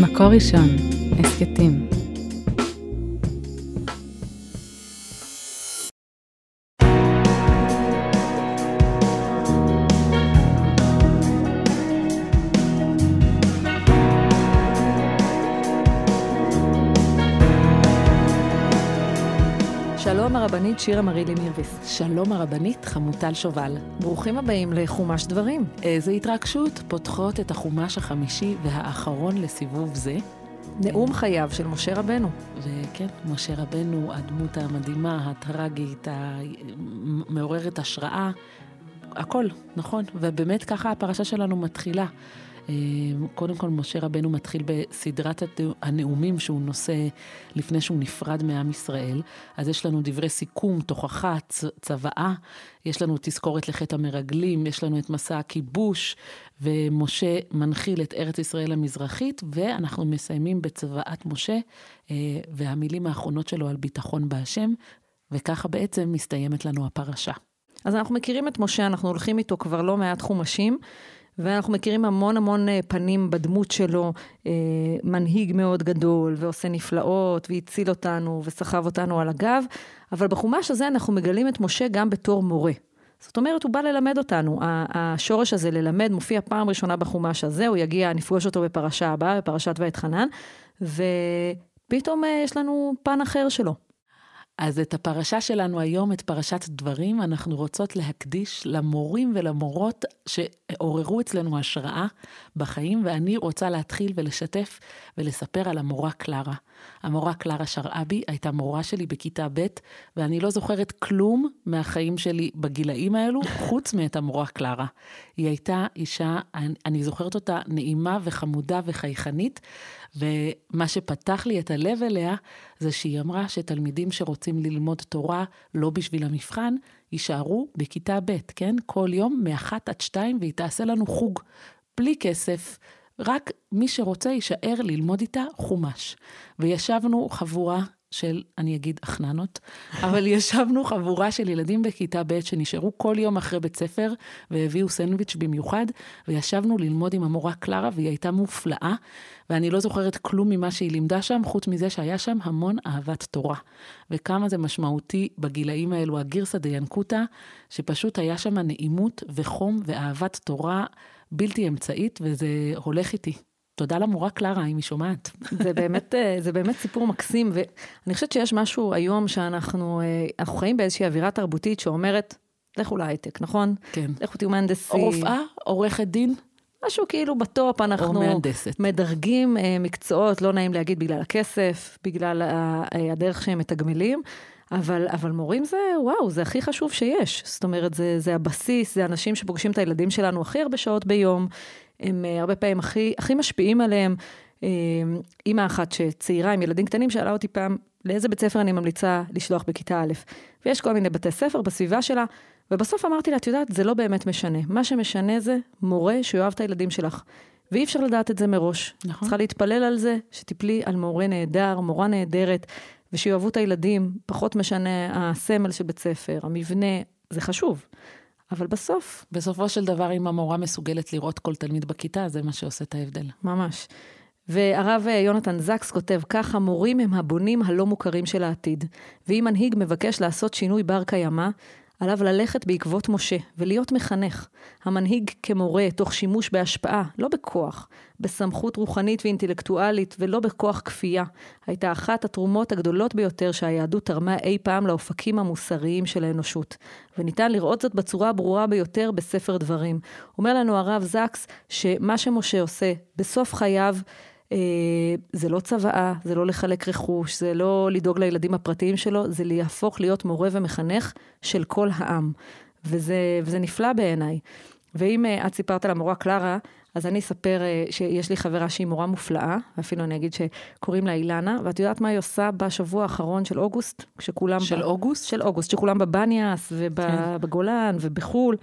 מקור ראשון, הסכתים. הרבנית שירה מרילי מירביס. שלום הרבנית חמוטל שובל. ברוכים הבאים לחומש דברים. איזו התרגשות פותחות את החומש החמישי והאחרון לסיבוב זה. נאום חייו של משה רבנו. וכן, משה רבנו, הדמות המדהימה, הטרגית, המעוררת השראה, הכל, נכון. ובאמת ככה הפרשה שלנו מתחילה. אמ, קודם כל, משה רבנו מתחיל בסדרת הנאומים שהוא נושא לפני שהוא נפרד מעם ישראל. אז יש לנו דברי סיכום, תוכחה, צוואה, יש לנו תזכורת לחטא המרגלים, יש לנו את מסע הכיבוש, ומשה מנחיל את ארץ ישראל המזרחית, ואנחנו מסיימים בצוואת משה, אה, והמילים האחרונות שלו על ביטחון בהשם, וככה בעצם מסתיימת לנו הפרשה. אז אנחנו מכירים את משה, אנחנו הולכים איתו כבר לא מעט חומשים. ואנחנו מכירים המון המון אה, פנים בדמות שלו, אה, מנהיג מאוד גדול, ועושה נפלאות, והציל אותנו, וסחב אותנו על הגב, אבל בחומש הזה אנחנו מגלים את משה גם בתור מורה. זאת אומרת, הוא בא ללמד אותנו. השורש הזה, ללמד, מופיע פעם ראשונה בחומש הזה, הוא יגיע, נפגוש אותו בפרשה הבאה, בפרשת ואתחנן, ופתאום אה, יש לנו פן אחר שלו. אז את הפרשה שלנו היום, את פרשת דברים, אנחנו רוצות להקדיש למורים ולמורות שעוררו אצלנו השראה בחיים, ואני רוצה להתחיל ולשתף ולספר על המורה קלרה. המורה קלרה שרעבי הייתה מורה שלי בכיתה ב', ואני לא זוכרת כלום מהחיים שלי בגילאים האלו, חוץ מאת המורה קלרה. היא הייתה אישה, אני, זוכרת אותה נעימה וחמודה וחייכנית, ומה שפתח לי את הלב אליה, זה שהיא אמרה שתלמידים שרוצים ללמוד תורה לא בשביל המבחן, יישארו בכיתה ב', כן? כל יום מאחת עד שתיים, והיא תעשה לנו חוג. בלי כסף, רק מי שרוצה יישאר ללמוד איתה חומש. וישבנו חבורה של, אני אגיד, אחננות, אבל ישבנו חבורה של ילדים בכיתה ב' שנשארו כל יום אחרי בית ספר והביאו סנדוויץ' במיוחד, וישבנו ללמוד עם המורה קלרה, והיא הייתה מופלאה, ואני לא זוכרת כלום ממה שהיא לימדה שם, חוץ מזה שהיה שם המון אהבת תורה. וכמה זה משמעותי בגילאים האלו, הגירסא דיינקותא, שפשוט היה שם נעימות וחום ואהבת תורה בלתי אמצעית, וזה הולך איתי. תודה למורה קלרה, אם היא שומעת. זה באמת, אה, זה באמת סיפור מקסים, ואני חושבת שיש משהו היום שאנחנו אה, אנחנו חיים באיזושהי אווירה תרבותית שאומרת, לכו להייטק, נכון? כן. לכו תהיו מהנדסים. או רופאה, עורכת דין. משהו כאילו בטופ, אנחנו מדרגים אה, מקצועות, לא נעים להגיד בגלל הכסף, בגלל הדרך שהם מתגמלים, אבל, אבל מורים זה, וואו, זה הכי חשוב שיש. זאת אומרת, זה, זה הבסיס, זה אנשים שפוגשים את הילדים שלנו הכי הרבה שעות ביום, הם uh, הרבה פעמים הכי, הכי משפיעים עליהם. Uh, אימא אחת שצעירה עם ילדים קטנים שאלה אותי פעם, לאיזה בית ספר אני ממליצה לשלוח בכיתה א', ויש כל מיני בתי ספר בסביבה שלה, ובסוף אמרתי לה, את יודעת, זה לא באמת משנה. מה שמשנה זה מורה שיאהב את הילדים שלך. ואי אפשר לדעת את זה מראש. נכון. צריכה להתפלל על זה, שתיפלי על מורה נהדר, מורה נהדרת, ושיאהבו את הילדים, פחות משנה הסמל של בית ספר, המבנה, זה חשוב. אבל בסוף... בסופו של דבר, אם המורה מסוגלת לראות כל תלמיד בכיתה, זה מה שעושה את ההבדל. ממש. והרב יונתן זקס כותב כך, המורים הם הבונים הלא מוכרים של העתיד. ואם מנהיג מבקש לעשות שינוי בר קיימא, עליו ללכת בעקבות משה ולהיות מחנך. המנהיג כמורה, תוך שימוש בהשפעה, לא בכוח, בסמכות רוחנית ואינטלקטואלית ולא בכוח כפייה, הייתה אחת התרומות הגדולות ביותר שהיהדות תרמה אי פעם לאופקים המוסריים של האנושות. וניתן לראות זאת בצורה הברורה ביותר בספר דברים. אומר לנו הרב זקס שמה שמשה עושה בסוף חייו, זה לא צוואה, זה לא לחלק רכוש, זה לא לדאוג לילדים הפרטיים שלו, זה להפוך להיות מורה ומחנך של כל העם. וזה, וזה נפלא בעיניי. ואם אה, את סיפרת על המורה קלרה, אז אני אספר אה, שיש לי חברה שהיא מורה מופלאה, ואפילו אני אגיד שקוראים לה אילנה, ואת יודעת מה היא עושה בשבוע האחרון של אוגוסט? כשכולם... של ב... אוגוסט? של אוגוסט, שכולם בבניאס ובגולן כן. ובחו"ל.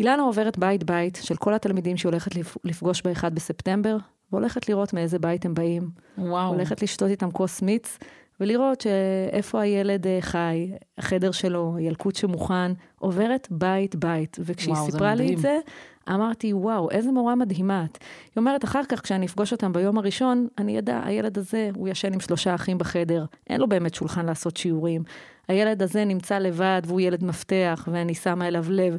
אילנה עוברת בית-בית של כל התלמידים שהיא הולכת לפגוש ב-1 בספטמבר, והולכת לראות מאיזה בית הם באים. וואו. הולכת לשתות איתם כוס מיץ, ולראות שאיפה הילד אה, חי, החדר שלו, הילקוט שמוכן, עוברת בית-בית. וכשהיא וואו, סיפרה לי. את זה, אמרתי, וואו, איזה מורה מדהימה את. היא אומרת, אחר כך, כשאני אפגוש אותם ביום הראשון, אני אדע, הילד הזה, הוא ישן עם שלושה אחים בחדר, אין לו באמת שולחן לעשות שיעורים. הילד הזה נמצא לבד, והוא ילד מפתח, ואני שמה אליו לב.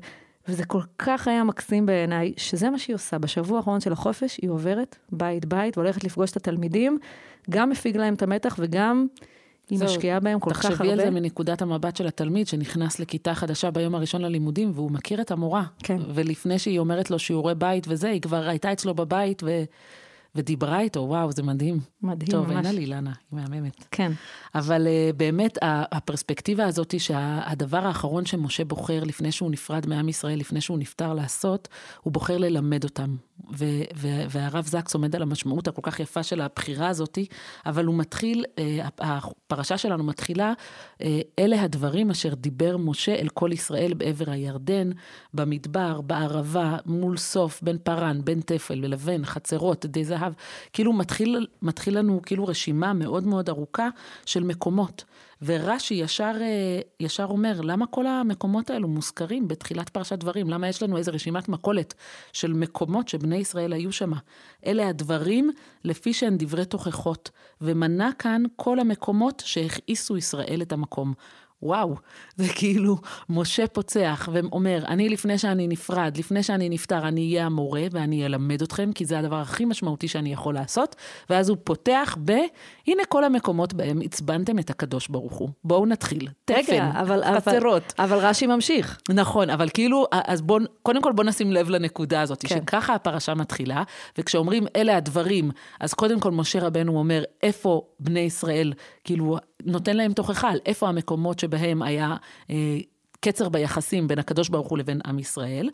וזה כל כך היה מקסים בעיניי, שזה מה שהיא עושה. בשבוע האחרון של החופש, היא עוברת בית-בית, והולכת לפגוש את התלמידים, גם מפיג להם את המתח, וגם היא משקיעה בהם כל כך הרבה. תחשבי על זה מנקודת המבט של התלמיד שנכנס לכיתה חדשה ביום הראשון ללימודים, והוא מכיר את המורה. כן. ולפני שהיא אומרת לו שיעורי בית וזה, היא כבר הייתה אצלו בבית ו... ודיברה איתו, וואו, זה מדהים. מדהים, טוב, ממש. אין על אילנה, היא מהממת. כן. אבל uh, באמת, הפרספקטיבה הזאת היא שהדבר האחרון שמשה בוחר לפני שהוא נפרד מעם ישראל, לפני שהוא נפטר לעשות, הוא בוחר ללמד אותם. ו- ו- והרב זקס עומד על המשמעות הכל כך יפה של הבחירה הזאת, אבל הוא מתחיל, uh, הפרשה שלנו מתחילה, uh, אלה הדברים אשר דיבר משה אל כל ישראל בעבר הירדן, במדבר, בערבה, מול סוף, בין פרן, בין תפל ולבן, חצרות, די זהב. כאילו מתחיל, מתחיל לנו כאילו רשימה מאוד מאוד ארוכה של מקומות. ורש"י ישר, אה, ישר אומר, למה כל המקומות האלו מוזכרים בתחילת פרשת דברים? למה יש לנו איזו רשימת מכולת של מקומות שבני ישראל היו שם? אלה הדברים לפי שהן דברי תוכחות, ומנה כאן כל המקומות שהכעיסו ישראל את המקום. וואו, זה כאילו משה פוצח ואומר, אני לפני שאני נפרד, לפני שאני נפטר, אני אהיה המורה ואני אלמד אתכם, כי זה הדבר הכי משמעותי שאני יכול לעשות. ואז הוא פותח ב, הנה כל המקומות בהם עצבנתם את הקדוש ברוך הוא. בואו נתחיל. תפן, רגע, אבל, אבל, חצרות. אבל רש"י ממשיך. נכון, אבל כאילו, אז בואו, קודם כל בואו נשים לב לנקודה הזאת. כן. שככה הפרשה מתחילה, וכשאומרים אלה הדברים, אז קודם כל משה רבנו אומר, איפה בני ישראל, כאילו, נותן להם תוכחה על איפה המקומות שבהם היה אה, קצר ביחסים בין הקדוש ברוך הוא לבין עם ישראל,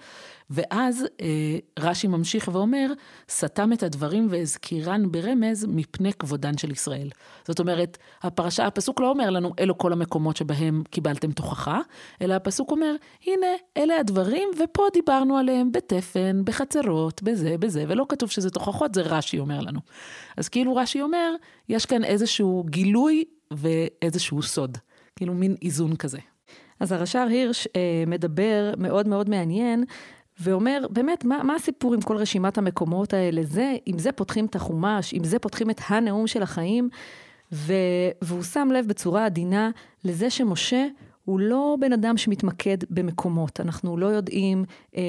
ואז אה, רש"י ממשיך ואומר, סתם את הדברים והזכירן ברמז מפני כבודן של ישראל. זאת אומרת, הפרשה, הפסוק לא אומר לנו, אלו כל המקומות שבהם קיבלתם תוכחה, אלא הפסוק אומר, הנה, אלה הדברים, ופה דיברנו עליהם בתפן, בחצרות, בזה, בזה, ולא כתוב שזה תוכחות, זה רש"י אומר לנו. אז כאילו רש"י אומר, יש כאן איזשהו גילוי ואיזשהו סוד, כאילו מין איזון כזה. אז הרש"ר הירש אה, מדבר מאוד מאוד מעניין, ואומר, באמת, מה, מה הסיפור עם כל רשימת המקומות האלה? זה, עם זה פותחים את החומש, עם זה פותחים את הנאום של החיים, ו, והוא שם לב בצורה עדינה לזה שמשה הוא לא בן אדם שמתמקד במקומות. אנחנו לא יודעים אה,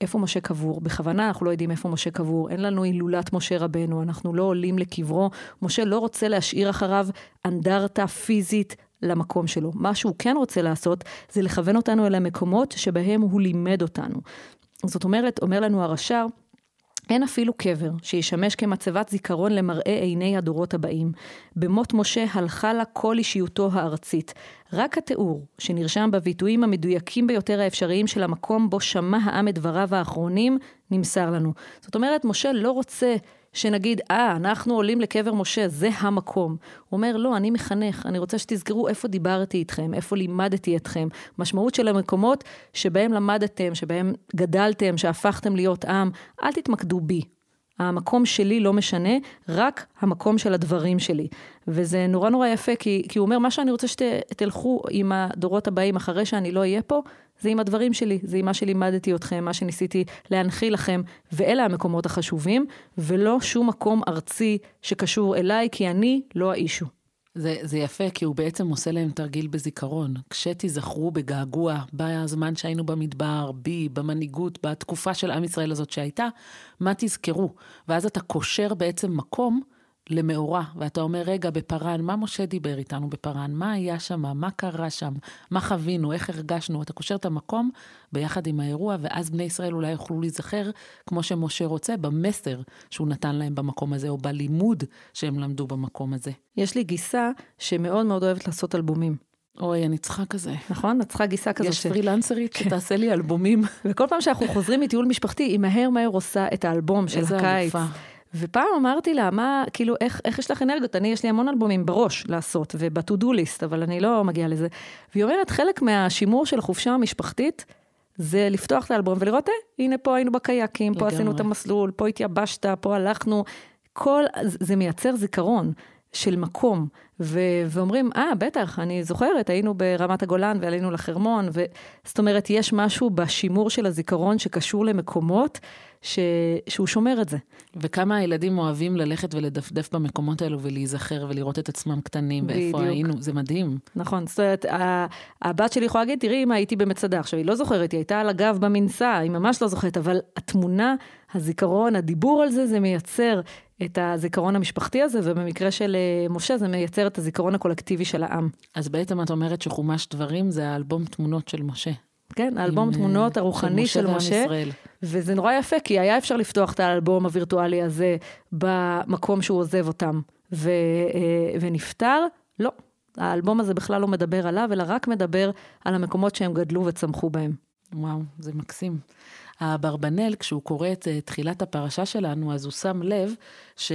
איפה משה קבור. בכוונה אנחנו לא יודעים איפה משה קבור. אין לנו הילולת משה רבנו, אנחנו לא עולים לקברו. משה לא רוצה להשאיר אחריו אנדרטה פיזית למקום שלו. מה שהוא כן רוצה לעשות, זה לכוון אותנו אל המקומות שבהם הוא לימד אותנו. זאת אומרת, אומר לנו הרש"ר, אין אפילו קבר שישמש כמצבת זיכרון למראה עיני הדורות הבאים. במות משה הלכה לה כל אישיותו הארצית. רק התיאור, שנרשם בביטויים המדויקים ביותר האפשריים של המקום בו שמע העם את דבריו האחרונים, נמסר לנו. זאת אומרת, משה לא רוצה שנגיד, אה, אנחנו עולים לקבר משה, זה המקום. הוא אומר, לא, אני מחנך, אני רוצה שתזכרו איפה דיברתי איתכם, איפה לימדתי אתכם. משמעות של המקומות שבהם למדתם, שבהם גדלתם, שהפכתם להיות עם, אל תתמקדו בי. המקום שלי לא משנה, רק המקום של הדברים שלי. וזה נורא נורא יפה, כי, כי הוא אומר, מה שאני רוצה שתלכו עם הדורות הבאים אחרי שאני לא אהיה פה, זה עם הדברים שלי, זה עם מה שלימדתי אתכם, מה שניסיתי להנחיל לכם, ואלה המקומות החשובים, ולא שום מקום ארצי שקשור אליי, כי אני לא האישו. זה, זה יפה, כי הוא בעצם עושה להם תרגיל בזיכרון. כשתיזכרו בגעגוע, בזמן שהיינו במדבר, בי, במנהיגות, בתקופה של עם ישראל הזאת שהייתה, מה תזכרו? ואז אתה קושר בעצם מקום למאורע, ואתה אומר, רגע, בפארן, מה משה דיבר איתנו בפארן? מה היה שם? מה קרה שם? מה חווינו? איך הרגשנו? אתה קושר את המקום ביחד עם האירוע, ואז בני ישראל אולי יוכלו להיזכר, כמו שמשה רוצה, במסר שהוא נתן להם במקום הזה, או בלימוד שהם למדו במקום הזה. יש לי גיסה שמאוד מאוד אוהבת לעשות אלבומים. אוי, אני צריכה כזה. נכון? את צריכה גיסה כזאת. יש ש... פרילנסרית שתעשה לי אלבומים. וכל פעם שאנחנו חוזרים מטיול משפחתי, היא מהר מהר עושה את האלבום של איזה הקיץ. אלופה. ופעם אמרתי לה, מה, כאילו, איך, איך יש לך אנרגיות? אני, יש לי המון אלבומים בראש לעשות, וב-to-do list, אבל אני לא מגיעה לזה. והיא אומרת, חלק מהשימור של החופשה המשפחתית, זה לפתוח את האלבום ולראות, אה, הנה פה היינו בקייקים, פה. עשינו את המסלול, פה התייבשת, פה הלכנו. כל, זה מייצר זיכרון. של מקום, ו- ואומרים, אה, ah, בטח, אני זוכרת, היינו ברמת הגולן ועלינו לחרמון, ו... זאת אומרת, יש משהו בשימור של הזיכרון שקשור למקומות, ש... שהוא שומר את זה. וכמה הילדים אוהבים ללכת ולדפדף במקומות האלו ולהיזכר ולראות את עצמם קטנים, ואיפה בדיוק. היינו, זה מדהים. נכון, זאת אומרת, הבת שלי יכולה להגיד, תראי אמא, הייתי במצדה. עכשיו, היא לא זוכרת, היא הייתה על הגב במנסה, היא ממש לא זוכרת, אבל התמונה, הזיכרון, הדיבור על זה, זה מייצר את הזיכרון המשפחתי הזה, ובמקרה של אה, משה זה מייצר את הזיכרון הקולקטיבי של העם. אז בעצם את אומרת שחומש דברים זה האלבום תמונות של משה. כן, האלבום עם, תמונות הרוחני של משה, של משה וזה נורא יפה, כי היה אפשר לפתוח את האלבום הווירטואלי הזה במקום שהוא עוזב אותם, ו, אה, ונפטר, לא. האלבום הזה בכלל לא מדבר עליו, אלא רק מדבר על המקומות שהם גדלו וצמחו בהם. וואו, זה מקסים. האברבנאל, כשהוא קורא את אה, תחילת הפרשה שלנו, אז הוא שם לב ש...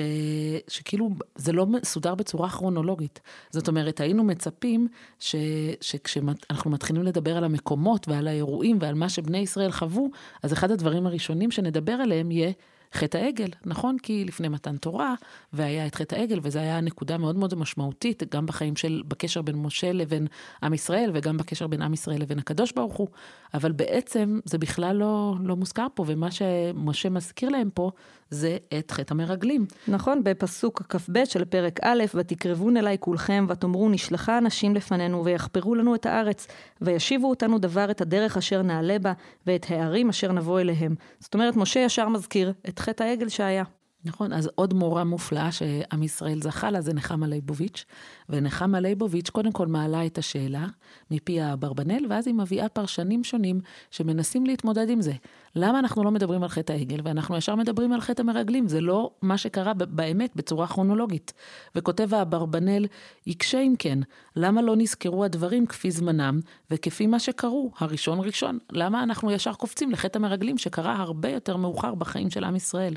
שכאילו זה לא מסודר בצורה כרונולוגית. זאת אומרת, היינו מצפים ש... שכשאנחנו מתחילים לדבר על המקומות ועל האירועים ועל מה שבני ישראל חוו, אז אחד הדברים הראשונים שנדבר עליהם יהיה חטא העגל, נכון? כי לפני מתן תורה, והיה את חטא העגל, וזו הייתה נקודה מאוד מאוד משמעותית, גם בחיים של, בקשר בין משה לבין עם ישראל, וגם בקשר בין עם ישראל לבין הקדוש ברוך הוא, אבל בעצם זה בכלל לא, לא מוזכר פה, ומה שמשה מזכיר להם פה, זה את חטא המרגלים. נכון, בפסוק כ"ב של פרק א', ותקרבון אליי כולכם, ותאמרו נשלחה אנשים לפנינו, ויחפרו לנו את הארץ, וישיבו אותנו דבר את הדרך אשר נעלה בה, ואת הערים אשר נבוא אליהם. זאת אומרת, משה ישר מזכיר את חטא העגל שהיה. נכון, אז עוד מורה מופלאה שעם ישראל זכה לה זה נחמה ליבוביץ', ונחמה ליבוביץ' קודם כל מעלה את השאלה מפי האברבנאל, ואז היא מביאה פרשנים שונים שמנסים להתמודד עם זה. למה אנחנו לא מדברים על חטא העגל, ואנחנו ישר מדברים על חטא המרגלים? זה לא מה שקרה באמת בצורה כרונולוגית. וכותב האברבנאל, יקשה אם כן, למה לא נזכרו הדברים כפי זמנם וכפי מה שקרו, הראשון ראשון? למה אנחנו ישר קופצים לחטא המרגלים שקרה הרבה יותר מאוחר בחיים של עם ישראל?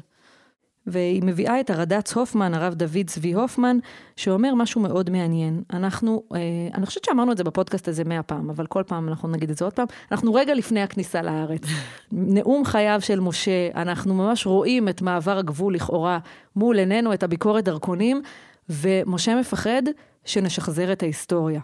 והיא מביאה את הרד"צ הופמן, הרב דוד צבי הופמן, שאומר משהו מאוד מעניין. אנחנו, אה, אני חושבת שאמרנו את זה בפודקאסט הזה מאה פעם, אבל כל פעם אנחנו נגיד את זה עוד פעם. אנחנו רגע לפני הכניסה לארץ. נאום חייו של משה, אנחנו ממש רואים את מעבר הגבול לכאורה מול עינינו, את הביקורת דרכונים, ומשה מפחד שנשחזר את ההיסטוריה.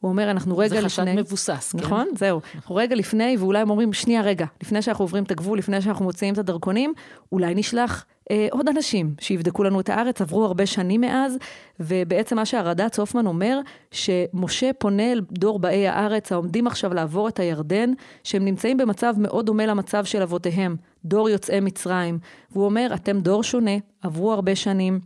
הוא אומר, אנחנו רגע לפני... זה חשד מבוסס, כן. נכון, זהו. אנחנו רגע לפני, ואולי הם אומרים, שנייה, רגע, לפני שאנחנו עוברים את הגבול, לפני שאנחנו מוציאים את הדרכונים, אולי נשלח עוד אנשים שיבדקו לנו את הארץ, עברו הרבה שנים מאז, ובעצם מה שהרד"צ הופמן אומר, שמשה פונה אל דור באי הארץ העומדים עכשיו לעבור את הירדן, שהם נמצאים במצב מאוד דומה למצב של אבותיהם, דור יוצאי מצרים. והוא אומר, אתם דור שונה, עברו הרבה שנים,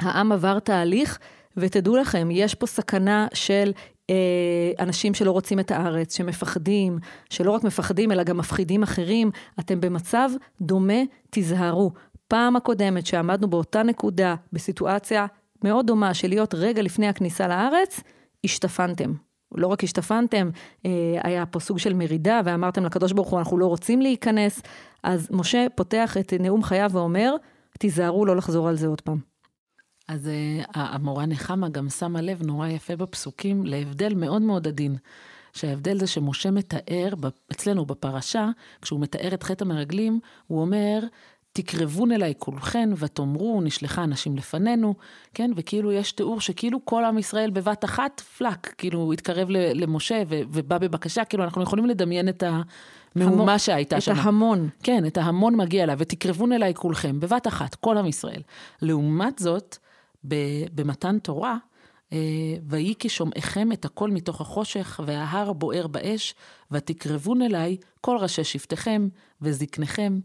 העם עבר תהליך, ותדעו לכם, יש פה סכנה של אה, אנשים שלא רוצים את הארץ, שמפחדים, שלא רק מפחדים, אלא גם מפחידים אחרים, אתם במצב דומה, תיזהרו. פעם הקודמת שעמדנו באותה נקודה, בסיטואציה מאוד דומה של להיות רגע לפני הכניסה לארץ, השתפנתם. לא רק השתפנתם, אה, היה פה סוג של מרידה ואמרתם לקדוש ברוך הוא, אנחנו לא רוצים להיכנס. אז משה פותח את נאום חייו ואומר, תיזהרו לא לחזור על זה עוד פעם. אז uh, המורה נחמה גם שמה לב נורא יפה בפסוקים להבדל מאוד מאוד עדין. שההבדל זה שמשה מתאר, אצלנו בפרשה, כשהוא מתאר את חטא המרגלים, הוא אומר, תקרבון אליי כולכן ותאמרו, נשלחה אנשים לפנינו, כן? וכאילו יש תיאור שכאילו כל עם ישראל בבת אחת, פלאק, כאילו התקרב למשה ובא בבקשה, כאילו אנחנו יכולים לדמיין את המהומה שהייתה שם. את ההמון. כן, את ההמון מגיע אליו, ותקרבון אליי כולכם, בבת אחת, כל עם ישראל. לעומת זאת, במתן תורה, אה, ויהי כשומעיכם את הכל מתוך החושך, וההר בוער באש, ותקרבון אליי כל ראשי שבטיכם וזקניכם.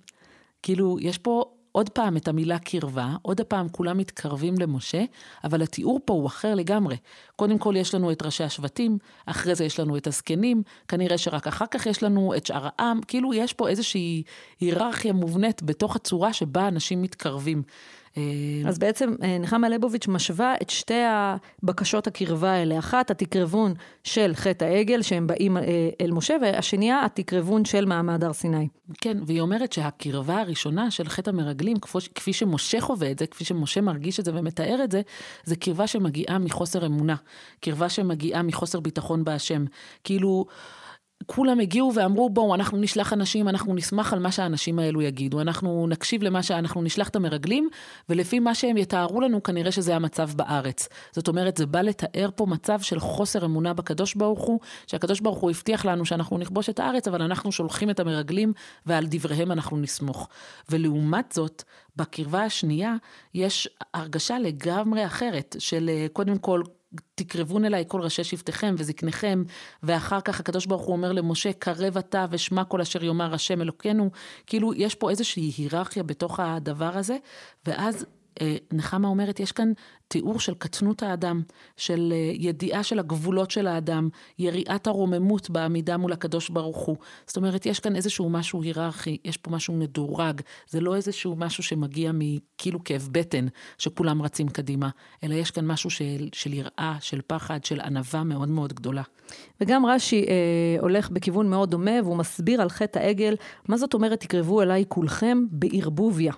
כאילו, יש פה עוד פעם את המילה קרבה, עוד פעם כולם מתקרבים למשה, אבל התיאור פה הוא אחר לגמרי. קודם כל יש לנו את ראשי השבטים, אחרי זה יש לנו את הזקנים, כנראה שרק אחר כך יש לנו את שאר העם, כאילו יש פה איזושהי היררכיה מובנית בתוך הצורה שבה אנשים מתקרבים. אה, אז בעצם אה, נחמה ליבוביץ' משווה את שתי הבקשות הקרבה האלה. אחת, התקרבון של חטא העגל, שהם באים אה, אל משה, והשנייה, התקרבון של מעמד הר סיני. כן, והיא אומרת שהקרבה הראשונה של חטא המרגלים, כפי שמשה חווה את זה, כפי שמשה מרגיש את זה ומתאר את זה, זה קרבה שמגיעה מחוסר אמונה. קרבה שמגיעה מחוסר ביטחון בהשם. כאילו... כולם הגיעו ואמרו, בואו, אנחנו נשלח אנשים, אנחנו נשמח על מה שהאנשים האלו יגידו, אנחנו נקשיב למה שאנחנו נשלח את המרגלים, ולפי מה שהם יתארו לנו, כנראה שזה המצב בארץ. זאת אומרת, זה בא לתאר פה מצב של חוסר אמונה בקדוש ברוך הוא, שהקדוש ברוך הוא הבטיח לנו שאנחנו נכבוש את הארץ, אבל אנחנו שולחים את המרגלים, ועל דבריהם אנחנו נסמוך. ולעומת זאת, בקרבה השנייה, יש הרגשה לגמרי אחרת, של קודם כל, תקרבון אליי כל ראשי שבטיכם וזקניכם, ואחר כך הקדוש ברוך הוא אומר למשה, קרב אתה ושמע כל אשר יאמר השם אלוקינו. כאילו, יש פה איזושהי היררכיה בתוך הדבר הזה, ואז נחמה אומרת, יש כאן תיאור של קטנות האדם, של אה, ידיעה של הגבולות של האדם, יריעת הרוממות בעמידה מול הקדוש ברוך הוא. זאת אומרת, יש כאן איזשהו משהו היררכי, יש פה משהו מדורג, זה לא איזשהו משהו שמגיע מכאילו כאב בטן, שכולם רצים קדימה, אלא יש כאן משהו של, של יראה, של פחד, של ענווה מאוד מאוד גדולה. וגם רש"י אה, הולך בכיוון מאוד דומה, והוא מסביר על חטא העגל, מה זאת אומרת תקרבו אליי כולכם בערבוביה.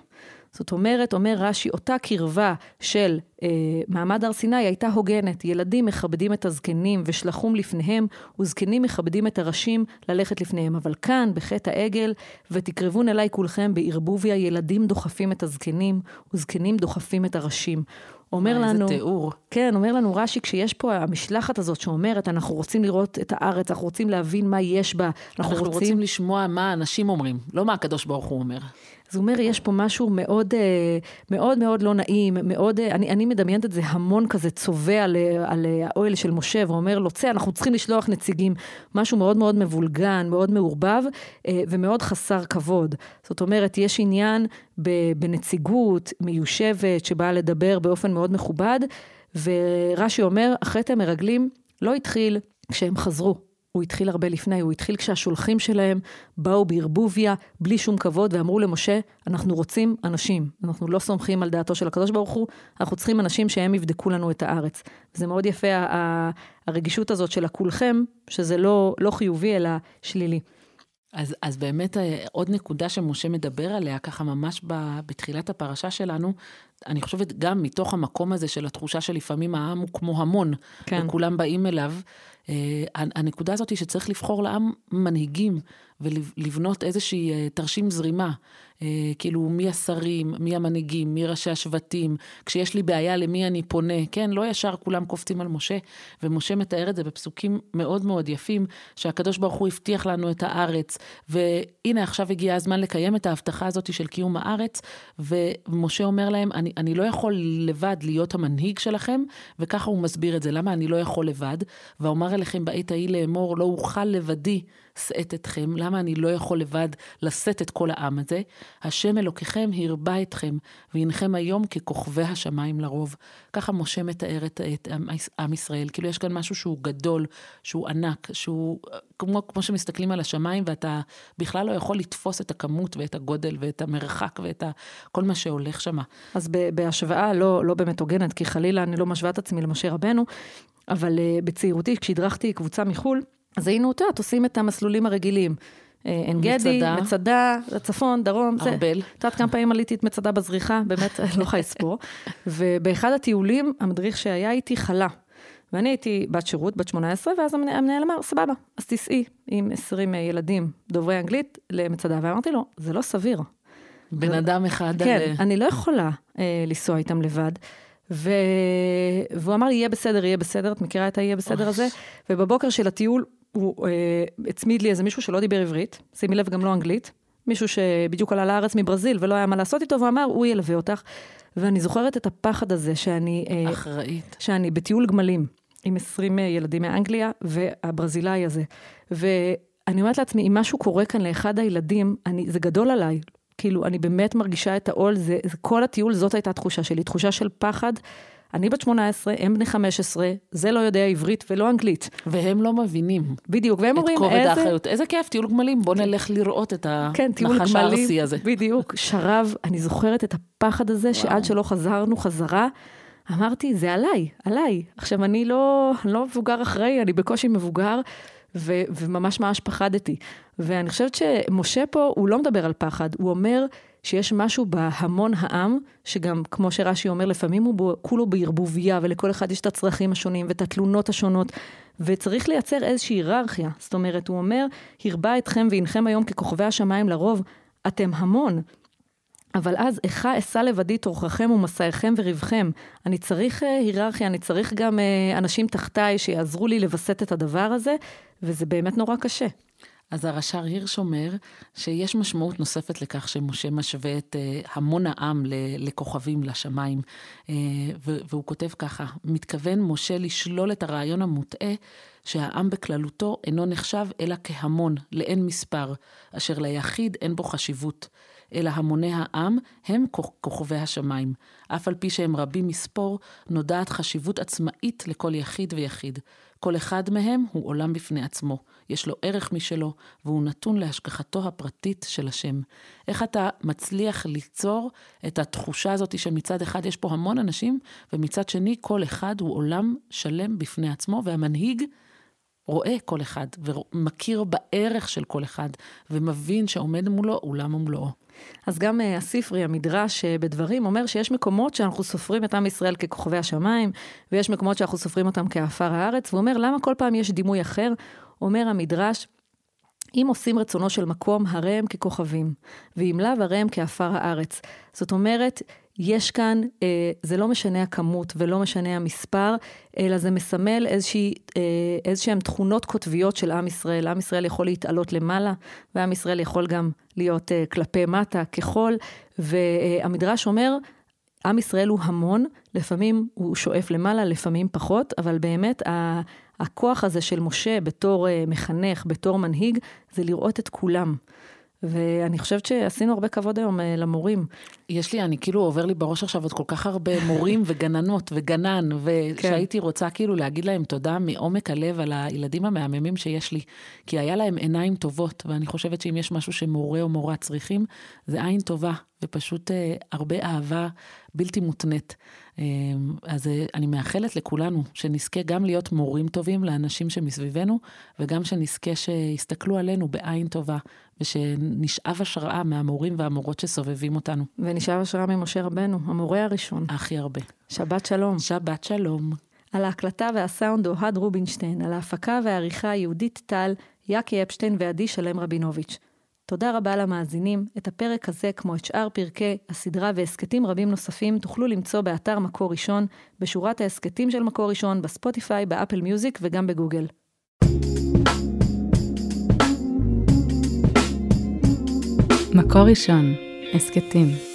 זאת אומרת, אומר רש"י, אותה קרבה של אה, מעמד הר סיני הייתה הוגנת. ילדים מכבדים את הזקנים ושלחום לפניהם, וזקנים מכבדים את הראשים ללכת לפניהם. אבל כאן, בחטא העגל, ותקרבון אליי כולכם בערבוביה, ילדים דוחפים את הזקנים, וזקנים דוחפים את הראשים. אומר לנו... איזה תיאור. כן, אומר לנו רש"י, כשיש פה המשלחת הזאת שאומרת, אנחנו רוצים לראות את הארץ, אנחנו רוצים להבין מה יש בה, אנחנו, אנחנו רוצים... רוצים לשמוע מה האנשים אומרים, לא מה הקדוש ברוך הוא אומר. אז הוא אומר, יש פה משהו מאוד אה, מאוד מאוד לא נעים, מאוד, אה, אני, אני מדמיינת את זה המון כזה צובע על, על האוהל של משה, ואומר לו, צא, אנחנו צריכים לשלוח נציגים. משהו מאוד מאוד מבולגן, מאוד מעורבב, אה, ומאוד חסר כבוד. זאת אומרת, יש עניין בנציגות מיושבת, שבאה לדבר באופן מאוד מכובד, ורש"י אומר, החטא המרגלים לא התחיל כשהם חזרו. הוא התחיל הרבה לפני, הוא התחיל כשהשולחים שלהם באו בערבוביה, בלי שום כבוד, ואמרו למשה, אנחנו רוצים אנשים. אנחנו לא סומכים על דעתו של הקדוש ברוך הוא, אנחנו צריכים אנשים שהם יבדקו לנו את הארץ. זה מאוד יפה, הרגישות הזאת של הכולכם, שזה לא, לא חיובי, אלא שלילי. אז, אז באמת אה, עוד נקודה שמשה מדבר עליה, ככה ממש בתחילת הפרשה שלנו, אני חושבת גם מתוך המקום הזה של התחושה שלפעמים העם הוא כמו המון, כן. וכולם באים אליו, אה, הנקודה הזאת היא שצריך לבחור לעם מנהיגים ולבנות איזושהי אה, תרשים זרימה. אה, כאילו, מי השרים, מי המנהיגים, מי ראשי השבטים, כשיש לי בעיה למי אני פונה, כן, לא ישר כולם קופצים על משה, ומשה מתאר את זה בפסוקים מאוד מאוד יפים, שהקדוש ברוך הוא הבטיח לנו את הארץ, והנה עכשיו הגיע הזמן לקיים את ההבטחה הזאת של קיום הארץ, ומשה אומר להם, אני, אני לא יכול לבד להיות המנהיג שלכם, וככה הוא מסביר את זה, למה אני לא יכול לבד, ואומר אליכם בעת ההיא לאמור, לא אוכל לבדי. שאת אתכם, למה אני לא יכול לבד לשאת את כל העם הזה? השם אלוקיכם הרבה אתכם, והנכם היום ככוכבי השמיים לרוב. ככה משה מתאר את, את עם, עם ישראל, כאילו יש כאן משהו שהוא גדול, שהוא ענק, שהוא כמו, כמו שמסתכלים על השמיים ואתה בכלל לא יכול לתפוס את הכמות ואת הגודל ואת המרחק ואת ה, כל מה שהולך שם. אז בהשוואה לא, לא באמת הוגנת, כי חלילה אני לא משווה את עצמי למשה רבנו, אבל uh, בצעירותי, כשהדרכתי קבוצה מחו"ל, אז היינו, את יודעת, עושים את המסלולים הרגילים. אה, עין גדי, מצדה, צפון, דרום. ארבל. את יודעת כמה פעמים עליתי את מצדה בזריחה, באמת, לא יכולה לספור. ובאחד הטיולים, המדריך שהיה איתי חלה. ואני הייתי בת שירות, בת 18, ואז המנהל אמר, סבבה, אז תיסעי עם 20 ילדים דוברי אנגלית למצדה. ואמרתי לו, זה לא סביר. בן אדם אחד. כן. אני לא יכולה אה, לנסוע איתם לבד. ו... והוא אמר לי, יהיה בסדר, יהיה בסדר, את מכירה את היהיה בסדר הזה? ובבוקר של הטיול, הוא אה, הצמיד לי איזה מישהו שלא דיבר עברית, שימי לב, גם לא אנגלית, מישהו שבדיוק עלה לארץ מברזיל ולא היה מה לעשות איתו, והוא אמר, הוא ילווה אותך. ואני זוכרת את הפחד הזה שאני... אה, אחראית. שאני בטיול גמלים עם 20 אה, ילדים מאנגליה, והברזילאי הזה. ואני אומרת לעצמי, אם משהו קורה כאן לאחד הילדים, אני, זה גדול עליי. כאילו, אני באמת מרגישה את העול, זה, זה כל הטיול, זאת הייתה התחושה שלי, תחושה של פחד. אני בת 18, הם בני 15, זה לא יודע עברית ולא אנגלית. והם לא מבינים. בדיוק, והם אומרים איזה... את כובד האחריות. איזה כיף, טיול גמלים, בוא נלך לראות את כן, הנחש הארסי הזה. בדיוק, שרב, אני זוכרת את הפחד הזה, וואו. שעד שלא חזרנו חזרה, אמרתי, זה עליי, עליי. עכשיו, אני לא, לא מבוגר אחראי, אני בקושי מבוגר, ו, וממש ממש פחדתי. ואני חושבת שמשה פה, הוא לא מדבר על פחד, הוא אומר שיש משהו בהמון העם, שגם, כמו שרש"י אומר, לפעמים הוא בו, כולו בערבוביה, ולכל אחד יש את הצרכים השונים ואת התלונות השונות, וצריך לייצר איזושהי היררכיה. זאת אומרת, הוא אומר, הרבה אתכם והנכם היום ככוכבי השמיים לרוב, אתם המון. אבל אז איכה אשא לבדי תורככם ומסעיכם וריבכם. אני צריך uh, היררכיה, אני צריך גם uh, אנשים תחתיי שיעזרו לי לווסת את הדבר הזה, וזה באמת נורא קשה. אז הרש"ר הירש אומר שיש משמעות נוספת לכך שמשה משווה את uh, המון העם לכוכבים, לשמיים. Uh, והוא כותב ככה, מתכוון משה לשלול את הרעיון המוטעה שהעם בכללותו אינו נחשב אלא כהמון, לאין מספר, אשר ליחיד אין בו חשיבות. אלא המוני העם הם כוכבי השמיים. אף על פי שהם רבים מספור, נודעת חשיבות עצמאית לכל יחיד ויחיד. כל אחד מהם הוא עולם בפני עצמו, יש לו ערך משלו, והוא נתון להשגחתו הפרטית של השם. איך אתה מצליח ליצור את התחושה הזאת שמצד אחד יש פה המון אנשים, ומצד שני כל אחד הוא עולם שלם בפני עצמו, והמנהיג רואה כל אחד, ומכיר בערך של כל אחד, ומבין שעומד מולו אולם ומלואו. אז גם uh, הספרי, המדרש uh, בדברים, אומר שיש מקומות שאנחנו סופרים את עם ישראל ככוכבי השמיים, ויש מקומות שאנחנו סופרים אותם כעפר הארץ, והוא אומר, למה כל פעם יש דימוי אחר? אומר המדרש, אם עושים רצונו של מקום, הרי הם ככוכבים, ואם לאו, הרי הם כעפר הארץ. זאת אומרת, יש כאן, אה, זה לא משנה הכמות ולא משנה המספר, אלא זה מסמל איזושהי, אה, איזשהן תכונות קוטביות של עם ישראל. עם ישראל יכול להתעלות למעלה, ועם ישראל יכול גם להיות אה, כלפי מטה ככל, והמדרש אומר, עם ישראל הוא המון, לפעמים הוא שואף למעלה, לפעמים פחות, אבל באמת הכוח הזה של משה בתור אה, מחנך, בתור מנהיג, זה לראות את כולם. ואני חושבת שעשינו הרבה כבוד היום אה, למורים. יש לי, אני כאילו עובר לי בראש עכשיו עוד כל כך הרבה מורים וגננות וגנן, ושהייתי כן. רוצה כאילו להגיד להם תודה מעומק הלב על הילדים המהממים שיש לי, כי היה להם עיניים טובות, ואני חושבת שאם יש משהו שמורה או מורה צריכים, זה עין טובה, ופשוט אה, הרבה אהבה בלתי מותנית. אה, אז אה, אני מאחלת לכולנו שנזכה גם להיות מורים טובים לאנשים שמסביבנו, וגם שנזכה שיסתכלו עלינו בעין טובה, ושנשאב השראה מהמורים והמורות שסובבים אותנו. ונשאב השראה ממשה רבנו, המורה הראשון. הכי הרבה. שבת שלום. שבת שלום. על ההקלטה והסאונד אוהד רובינשטיין, על ההפקה והעריכה יהודית טל, יאקי אפשטיין ועדי שלם רבינוביץ'. תודה רבה למאזינים. את הפרק הזה, כמו את שאר פרקי הסדרה והסכתים רבים נוספים, תוכלו למצוא באתר מקור ראשון, בשורת ההסכתים של מקור ראשון, בספוטיפיי, באפל מיוזיק וגם בגוגל. מקור ראשון, הסכתים.